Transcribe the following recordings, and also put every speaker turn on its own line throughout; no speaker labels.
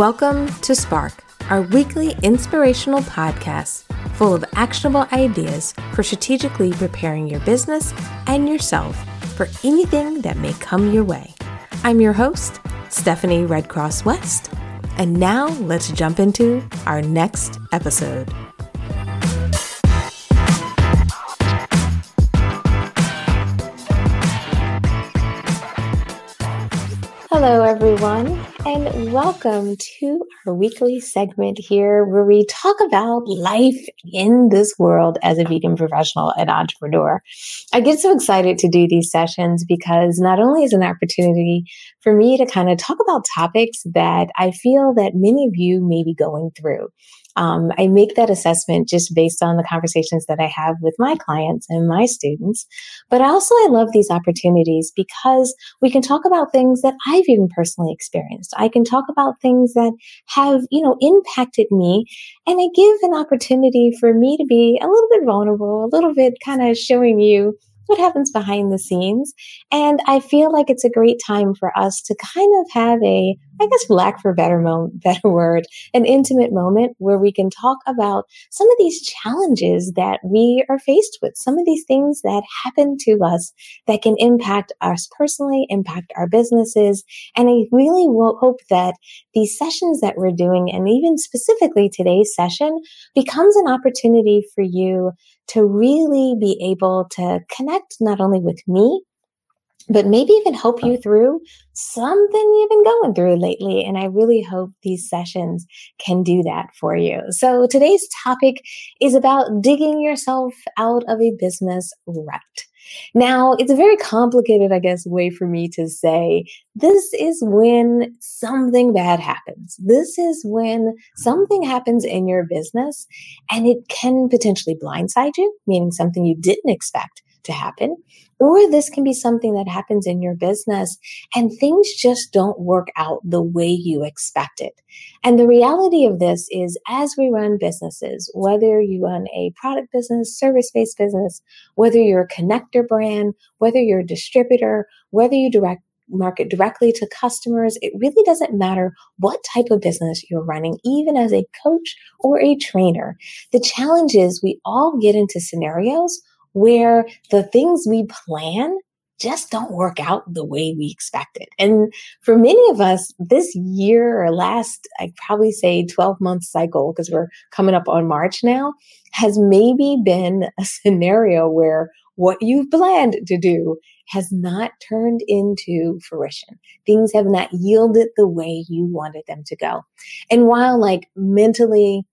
Welcome to Spark, our weekly inspirational podcast full of actionable ideas for strategically preparing your business and yourself for anything that may come your way. I'm your host, Stephanie Redcross West, and now let's jump into our next episode. Hello, everyone, and welcome to our weekly segment here where we talk about life in this world as a vegan professional and entrepreneur. I get so excited to do these sessions because not only is an opportunity for me to kind of talk about topics that I feel that many of you may be going through. Um, I make that assessment just based on the conversations that I have with my clients and my students. But also, I love these opportunities because we can talk about things that I've even personally experienced. I can talk about things that have, you know, impacted me. And I give an opportunity for me to be a little bit vulnerable, a little bit kind of showing you what happens behind the scenes. And I feel like it's a great time for us to kind of have a, I guess, lack for better, mo- better word, an intimate moment where we can talk about some of these challenges that we are faced with, some of these things that happen to us that can impact us personally, impact our businesses. And I really hope that these sessions that we're doing, and even specifically today's session, becomes an opportunity for you to really be able to connect not only with me, but maybe even help you through something you've been going through lately. And I really hope these sessions can do that for you. So today's topic is about digging yourself out of a business rut. Now, it's a very complicated, I guess, way for me to say this is when something bad happens. This is when something happens in your business and it can potentially blindside you, meaning something you didn't expect to happen. Or this can be something that happens in your business and things just don't work out the way you expected. And the reality of this is as we run businesses, whether you run a product business, service based business, whether you're a connector brand, whether you're a distributor, whether you direct market directly to customers. It really doesn't matter what type of business you're running, even as a coach or a trainer. The challenge is we all get into scenarios where the things we plan just don't work out the way we expected. And for many of us, this year or last, I'd probably say 12 month cycle, because we're coming up on March now, has maybe been a scenario where what you've planned to do has not turned into fruition. Things have not yielded the way you wanted them to go. And while like mentally,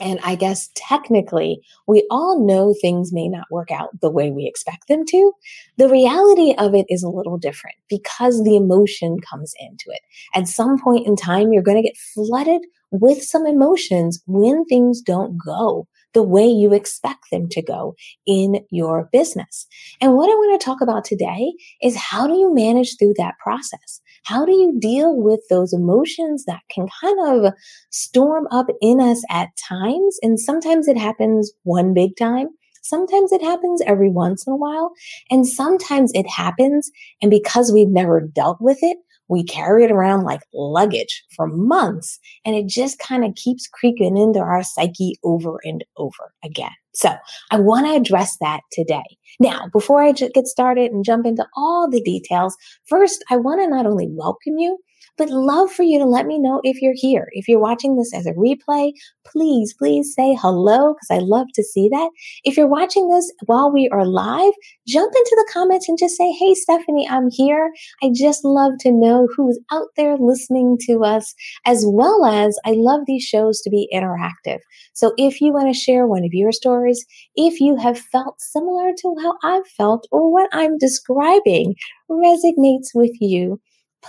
and I guess technically, we all know things may not work out the way we expect them to. The reality of it is a little different because the emotion comes into it. At some point in time, you're going to get flooded with some emotions when things don't go the way you expect them to go in your business. And what I want to talk about today is how do you manage through that process? How do you deal with those emotions that can kind of storm up in us at times? And sometimes it happens one big time. Sometimes it happens every once in a while. And sometimes it happens. And because we've never dealt with it, we carry it around like luggage for months and it just kind of keeps creeping into our psyche over and over again. So I want to address that today. Now, before I get started and jump into all the details, first, I want to not only welcome you, but love for you to let me know if you're here. If you're watching this as a replay, please, please say hello because I love to see that. If you're watching this while we are live, jump into the comments and just say, Hey, Stephanie, I'm here. I just love to know who's out there listening to us, as well as I love these shows to be interactive. So if you want to share one of your stories, if you have felt similar to how I've felt or what I'm describing resonates with you,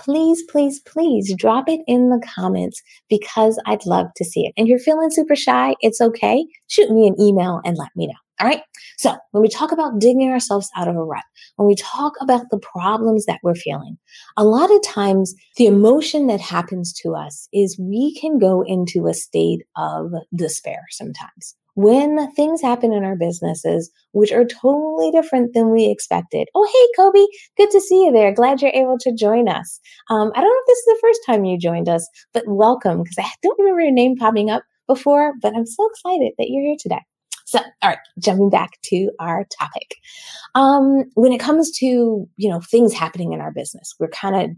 please, please, please drop it in the comments because I'd love to see it. And if you're feeling super shy, it's okay. Shoot me an email and let me know. All right. So when we talk about digging ourselves out of a rut, when we talk about the problems that we're feeling, a lot of times the emotion that happens to us is we can go into a state of despair sometimes when things happen in our businesses, which are totally different than we expected. Oh, hey, Kobe, good to see you there. Glad you're able to join us. Um, I don't know if this is the first time you joined us, but welcome because I don't remember your name popping up before, but I'm so excited that you're here today. So, all right, jumping back to our topic. Um, when it comes to, you know, things happening in our business, we're kind of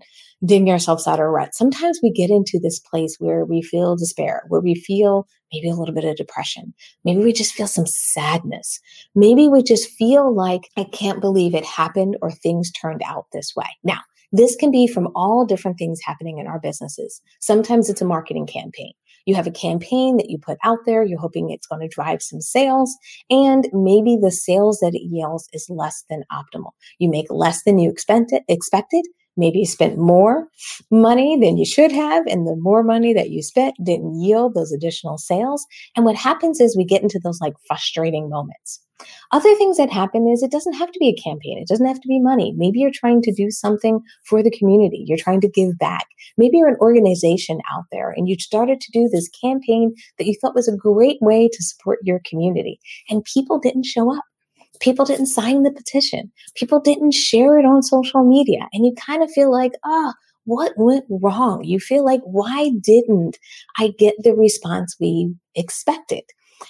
digging ourselves out of a rut. Sometimes we get into this place where we feel despair, where we feel maybe a little bit of depression. Maybe we just feel some sadness. Maybe we just feel like, I can't believe it happened or things turned out this way. Now, this can be from all different things happening in our businesses. Sometimes it's a marketing campaign. You have a campaign that you put out there. You're hoping it's going to drive some sales. And maybe the sales that it yields is less than optimal. You make less than you expected. Maybe you spent more money than you should have, and the more money that you spent didn't yield those additional sales. And what happens is we get into those like frustrating moments. Other things that happen is it doesn't have to be a campaign. It doesn't have to be money. Maybe you're trying to do something for the community. You're trying to give back. Maybe you're an organization out there and you started to do this campaign that you thought was a great way to support your community and people didn't show up. People didn't sign the petition. People didn't share it on social media. And you kind of feel like, ah, oh, what went wrong? You feel like, why didn't I get the response we expected?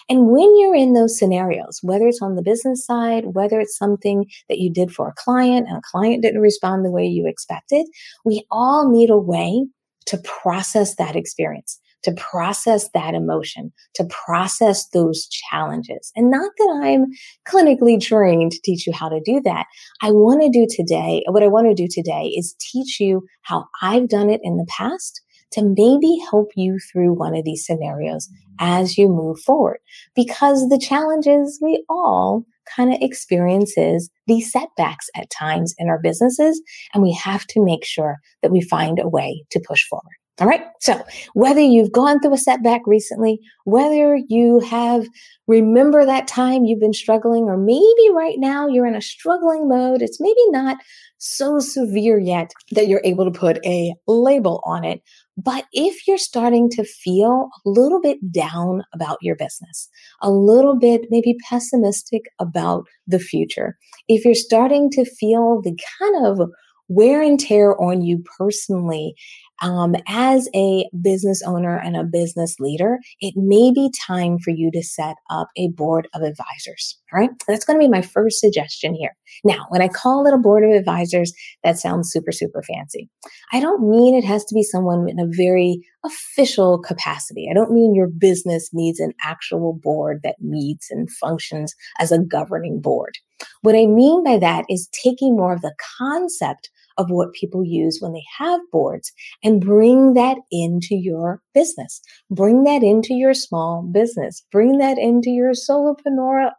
And when you're in those scenarios, whether it's on the business side, whether it's something that you did for a client and a client didn't respond the way you expected, we all need a way to process that experience, to process that emotion, to process those challenges. And not that I'm clinically trained to teach you how to do that. I want to do today, what I want to do today is teach you how I've done it in the past to maybe help you through one of these scenarios as you move forward. Because the challenges we all kind of experiences these setbacks at times in our businesses, and we have to make sure that we find a way to push forward. All right. So whether you've gone through a setback recently, whether you have remember that time you've been struggling, or maybe right now you're in a struggling mode, it's maybe not so severe yet that you're able to put a label on it. But if you're starting to feel a little bit down about your business, a little bit maybe pessimistic about the future, if you're starting to feel the kind of wear and tear on you personally um, as a business owner and a business leader, it may be time for you to set up a board of advisors. All right. That's going to be my first suggestion here. Now, when I call it a board of advisors, that sounds super, super fancy. I don't mean it has to be someone in a very official capacity. I don't mean your business needs an actual board that meets and functions as a governing board. What I mean by that is taking more of the concept of what people use when they have boards and bring that into your business. Bring that into your small business. Bring that into your solopreneur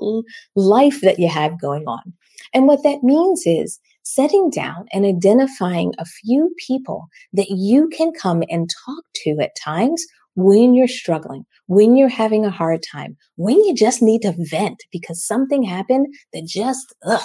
life that you have going on. And what that means is setting down and identifying a few people that you can come and talk to at times when you're struggling, when you're having a hard time, when you just need to vent because something happened that just, ugh,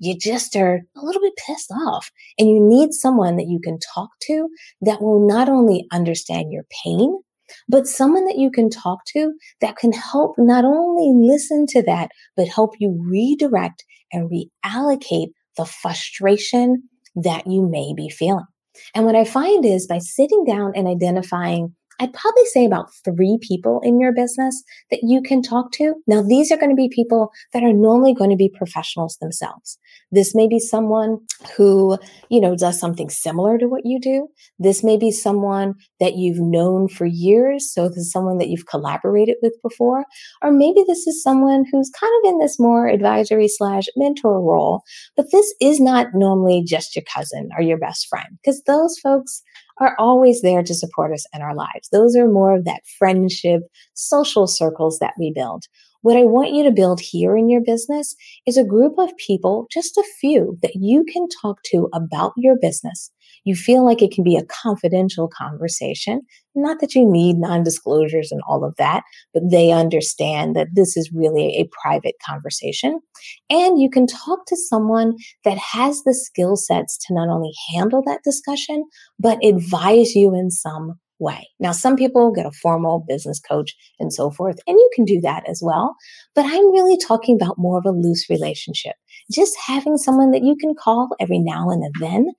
you just are a little bit pissed off and you need someone that you can talk to that will not only understand your pain, but someone that you can talk to that can help not only listen to that, but help you redirect and reallocate the frustration that you may be feeling. And what I find is by sitting down and identifying I'd probably say about three people in your business that you can talk to. Now, these are going to be people that are normally going to be professionals themselves. This may be someone who, you know, does something similar to what you do. This may be someone that you've known for years. So this is someone that you've collaborated with before. Or maybe this is someone who's kind of in this more advisory slash mentor role. But this is not normally just your cousin or your best friend because those folks are always there to support us in our lives. Those are more of that friendship, social circles that we build. What I want you to build here in your business is a group of people, just a few that you can talk to about your business you feel like it can be a confidential conversation. Not that you need non disclosures and all of that, but they understand that this is really a private conversation. And you can talk to someone that has the skill sets to not only handle that discussion, but advise you in some way. Now, some people get a formal business coach and so forth, and you can do that as well. But I'm really talking about more of a loose relationship. Just having someone that you can call every now and then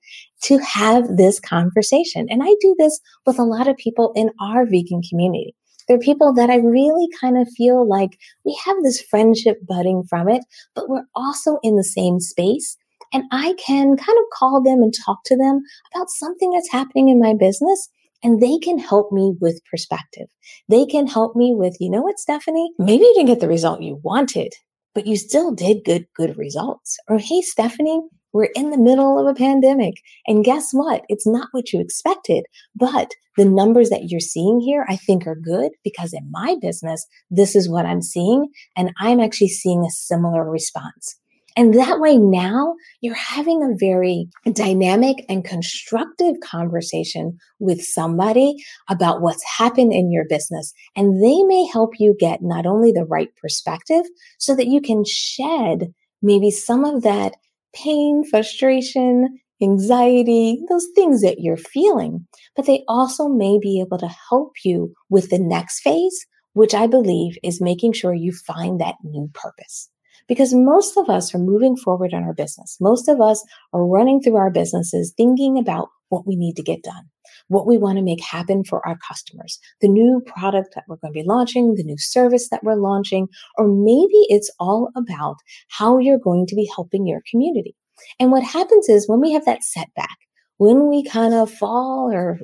to have this conversation. And I do this with a lot of people in our vegan community. They're people that I really kind of feel like we have this friendship budding from it, but we're also in the same space. And I can kind of call them and talk to them about something that's happening in my business and they can help me with perspective. They can help me with, you know what, Stephanie? Maybe you didn't get the result you wanted, but you still did good, good results. Or, hey, Stephanie, we're in the middle of a pandemic. And guess what? It's not what you expected, but the numbers that you're seeing here, I think are good because in my business, this is what I'm seeing. And I'm actually seeing a similar response. And that way now you're having a very dynamic and constructive conversation with somebody about what's happened in your business. And they may help you get not only the right perspective so that you can shed maybe some of that pain, frustration, anxiety, those things that you're feeling, but they also may be able to help you with the next phase, which I believe is making sure you find that new purpose. Because most of us are moving forward in our business. Most of us are running through our businesses thinking about what we need to get done, what we want to make happen for our customers, the new product that we're going to be launching, the new service that we're launching, or maybe it's all about how you're going to be helping your community. And what happens is when we have that setback, when we kind of fall or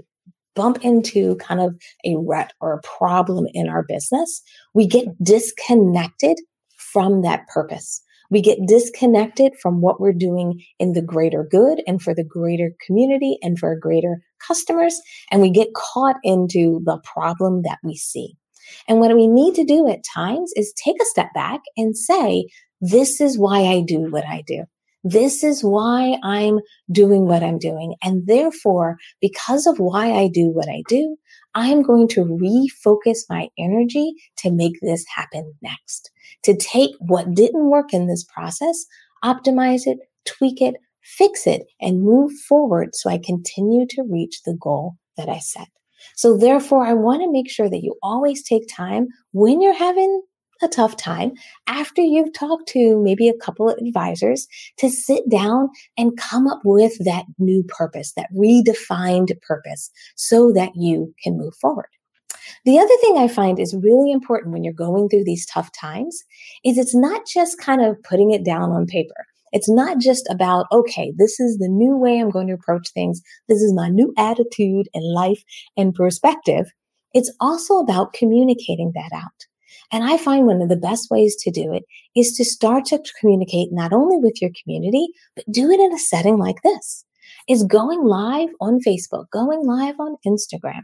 bump into kind of a rut or a problem in our business, we get disconnected from that purpose. We get disconnected from what we're doing in the greater good and for the greater community and for greater customers. And we get caught into the problem that we see. And what we need to do at times is take a step back and say, this is why I do what I do. This is why I'm doing what I'm doing. And therefore, because of why I do what I do, I'm going to refocus my energy to make this happen next to take what didn't work in this process, optimize it, tweak it, fix it, and move forward so I continue to reach the goal that I set. So therefore, I want to make sure that you always take time when you're having a tough time after you've talked to maybe a couple of advisors to sit down and come up with that new purpose, that redefined purpose so that you can move forward. The other thing I find is really important when you're going through these tough times is it's not just kind of putting it down on paper. It's not just about, okay, this is the new way I'm going to approach things. This is my new attitude and life and perspective. It's also about communicating that out. And I find one of the best ways to do it is to start to communicate not only with your community, but do it in a setting like this. Is going live on Facebook, going live on Instagram,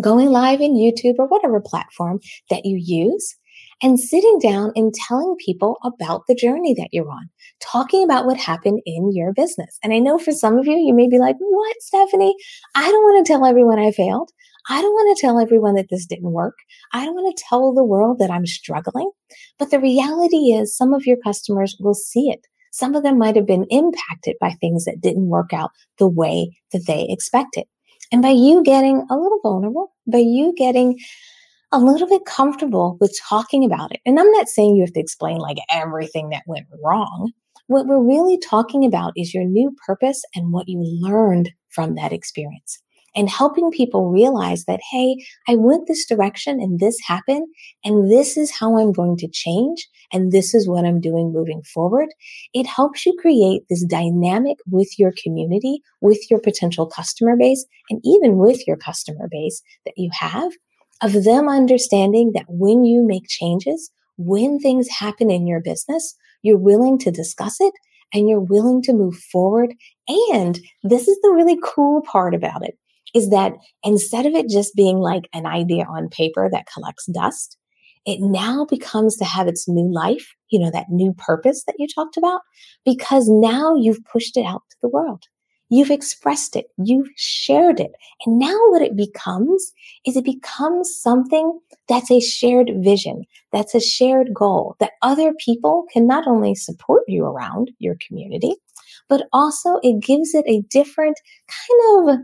going live in YouTube or whatever platform that you use and sitting down and telling people about the journey that you're on, talking about what happened in your business. And I know for some of you, you may be like, what, Stephanie? I don't want to tell everyone I failed. I don't want to tell everyone that this didn't work. I don't want to tell the world that I'm struggling. But the reality is some of your customers will see it. Some of them might have been impacted by things that didn't work out the way that they expected. And by you getting a little vulnerable, by you getting a little bit comfortable with talking about it, and I'm not saying you have to explain like everything that went wrong. What we're really talking about is your new purpose and what you learned from that experience and helping people realize that, hey, I went this direction and this happened, and this is how I'm going to change, and this is what I'm doing moving forward. It helps you create this dynamic with your community, with your potential customer base, and even with your customer base that you have of them understanding that when you make changes, when things happen in your business, you're willing to discuss it and you're willing to move forward. And this is the really cool part about it is that instead of it just being like an idea on paper that collects dust, it now becomes to have its new life, you know, that new purpose that you talked about, because now you've pushed it out to the world. You've expressed it. You've shared it. And now what it becomes is it becomes something that's a shared vision. That's a shared goal that other people can not only support you around your community, but also it gives it a different kind of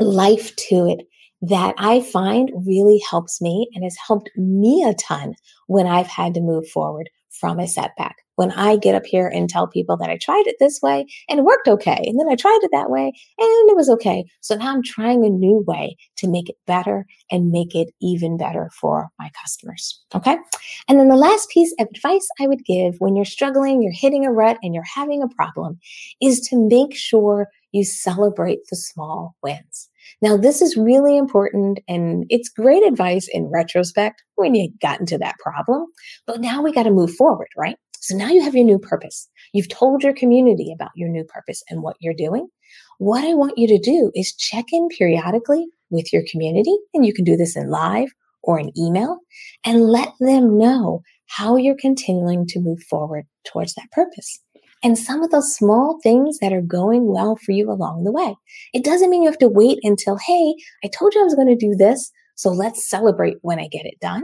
life to it that I find really helps me and has helped me a ton when I've had to move forward from a setback. When I get up here and tell people that I tried it this way and it worked okay, and then I tried it that way and it was okay. So now I'm trying a new way to make it better and make it even better for my customers. Okay. And then the last piece of advice I would give when you're struggling, you're hitting a rut and you're having a problem is to make sure you celebrate the small wins. Now, this is really important and it's great advice in retrospect when you got into that problem. But now we got to move forward, right? So now you have your new purpose. You've told your community about your new purpose and what you're doing. What I want you to do is check in periodically with your community, and you can do this in live or in email, and let them know how you're continuing to move forward towards that purpose and some of those small things that are going well for you along the way. It doesn't mean you have to wait until, hey, I told you I was going to do this, so let's celebrate when I get it done.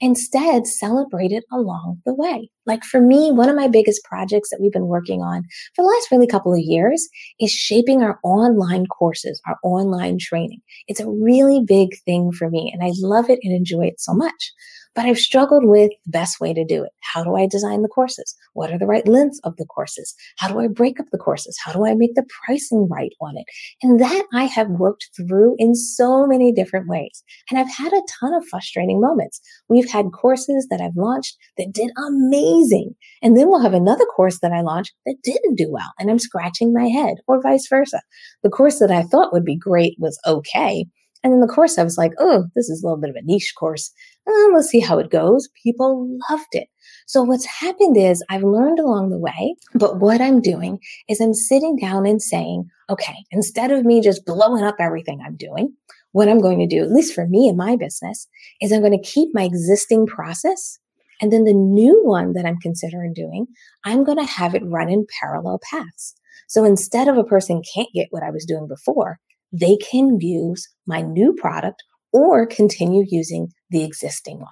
Instead, celebrate it along the way. Like for me, one of my biggest projects that we've been working on for the last really couple of years is shaping our online courses, our online training. It's a really big thing for me and I love it and enjoy it so much but I've struggled with the best way to do it. How do I design the courses? What are the right lengths of the courses? How do I break up the courses? How do I make the pricing right on it? And that I have worked through in so many different ways. And I've had a ton of frustrating moments. We've had courses that I've launched that did amazing. And then we'll have another course that I launched that didn't do well. And I'm scratching my head or vice versa. The course that I thought would be great was okay. And in the course, I was like, oh, this is a little bit of a niche course. Uh, let's see how it goes. People loved it. So what's happened is I've learned along the way, but what I'm doing is I'm sitting down and saying, okay, instead of me just blowing up everything I'm doing, what I'm going to do, at least for me and my business, is I'm going to keep my existing process. And then the new one that I'm considering doing, I'm going to have it run in parallel paths. So instead of a person can't get what I was doing before, they can use my new product or continue using the existing one.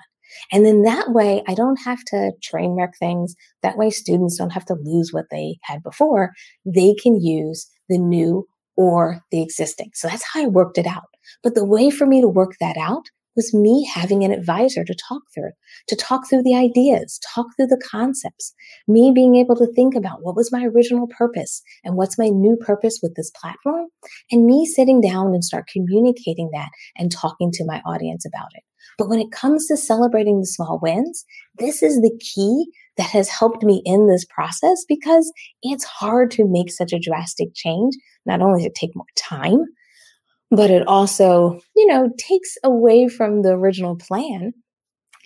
And then that way, I don't have to train wreck things. That way, students don't have to lose what they had before. They can use the new or the existing. So that's how I worked it out. But the way for me to work that out was me having an advisor to talk through, to talk through the ideas, talk through the concepts, me being able to think about what was my original purpose and what's my new purpose with this platform, and me sitting down and start communicating that and talking to my audience about it. But when it comes to celebrating the small wins, this is the key that has helped me in this process because it's hard to make such a drastic change. Not only it take more time, but it also, you know, takes away from the original plan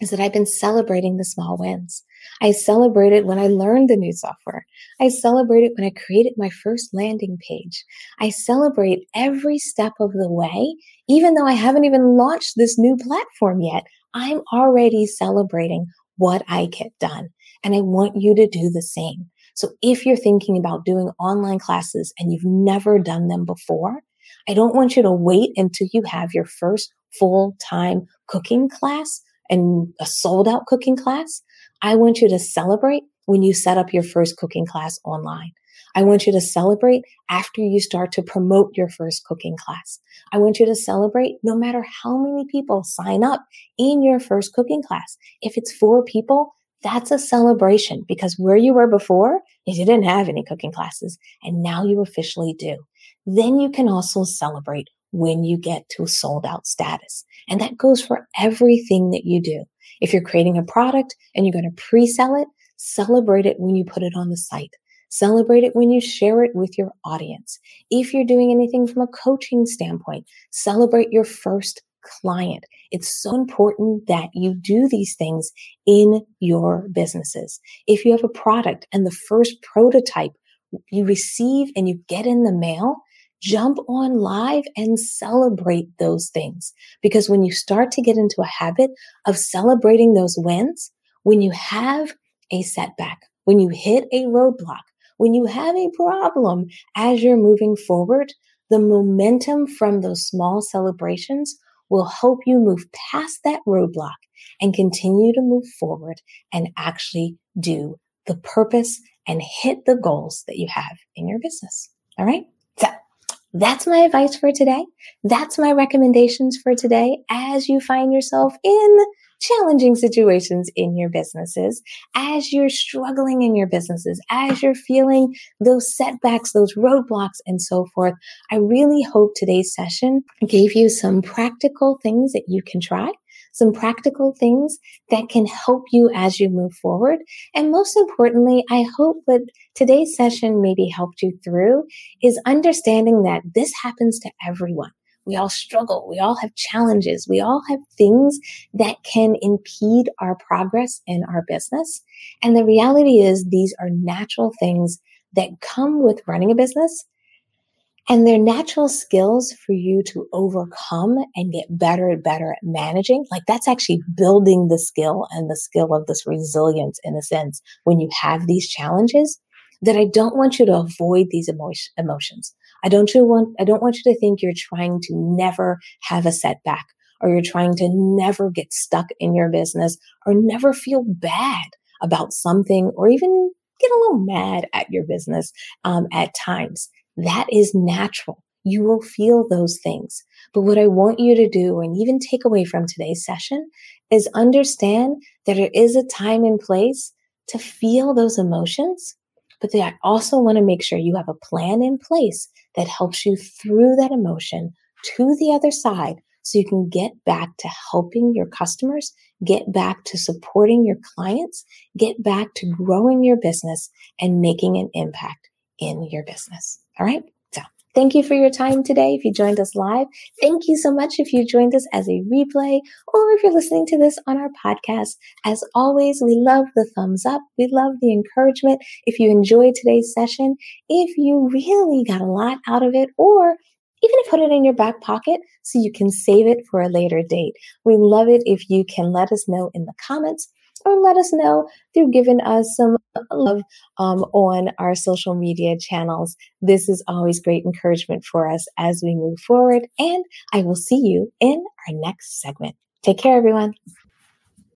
is that I've been celebrating the small wins. I celebrated when I learned the new software. I celebrated when I created my first landing page. I celebrate every step of the way, even though I haven't even launched this new platform yet. I'm already celebrating what I get done. And I want you to do the same. So if you're thinking about doing online classes and you've never done them before, I don't want you to wait until you have your first full time cooking class and a sold out cooking class. I want you to celebrate when you set up your first cooking class online. I want you to celebrate after you start to promote your first cooking class. I want you to celebrate no matter how many people sign up in your first cooking class. If it's four people, that's a celebration because where you were before is you didn't have any cooking classes and now you officially do then you can also celebrate when you get to sold out status. And that goes for everything that you do. If you're creating a product and you're going to pre-sell it, celebrate it when you put it on the site. Celebrate it when you share it with your audience. If you're doing anything from a coaching standpoint, celebrate your first client. It's so important that you do these things in your businesses. If you have a product and the first prototype you receive and you get in the mail, jump on live and celebrate those things. Because when you start to get into a habit of celebrating those wins, when you have a setback, when you hit a roadblock, when you have a problem as you're moving forward, the momentum from those small celebrations will help you move past that roadblock and continue to move forward and actually do the purpose and hit the goals that you have in your business. All right. That's my advice for today. That's my recommendations for today as you find yourself in challenging situations in your businesses, as you're struggling in your businesses, as you're feeling those setbacks, those roadblocks, and so forth. I really hope today's session gave you some practical things that you can try some practical things that can help you as you move forward. And most importantly, I hope what today's session maybe helped you through is understanding that this happens to everyone. We all struggle. We all have challenges. We all have things that can impede our progress in our business. And the reality is these are natural things that come with running a business and they're natural skills for you to overcome and get better and better at managing. Like that's actually building the skill and the skill of this resilience in a sense when you have these challenges that I don't want you to avoid these emotions. I don't you want, I don't want you to think you're trying to never have a setback or you're trying to never get stuck in your business or never feel bad about something or even get a little mad at your business um, at times. That is natural. You will feel those things. But what I want you to do and even take away from today's session is understand that there is a time and place to feel those emotions. But that I also want to make sure you have a plan in place that helps you through that emotion to the other side so you can get back to helping your customers, get back to supporting your clients, get back to growing your business and making an impact in your business. All right. Thank you for your time today. If you joined us live, thank you so much. If you joined us as a replay or if you're listening to this on our podcast, as always, we love the thumbs up. We love the encouragement. If you enjoyed today's session, if you really got a lot out of it or even put it in your back pocket so you can save it for a later date. We love it if you can let us know in the comments or let us know through giving us some love um, on our social media channels. This is always great encouragement for us as we move forward. And I will see you in our next segment. Take care, everyone.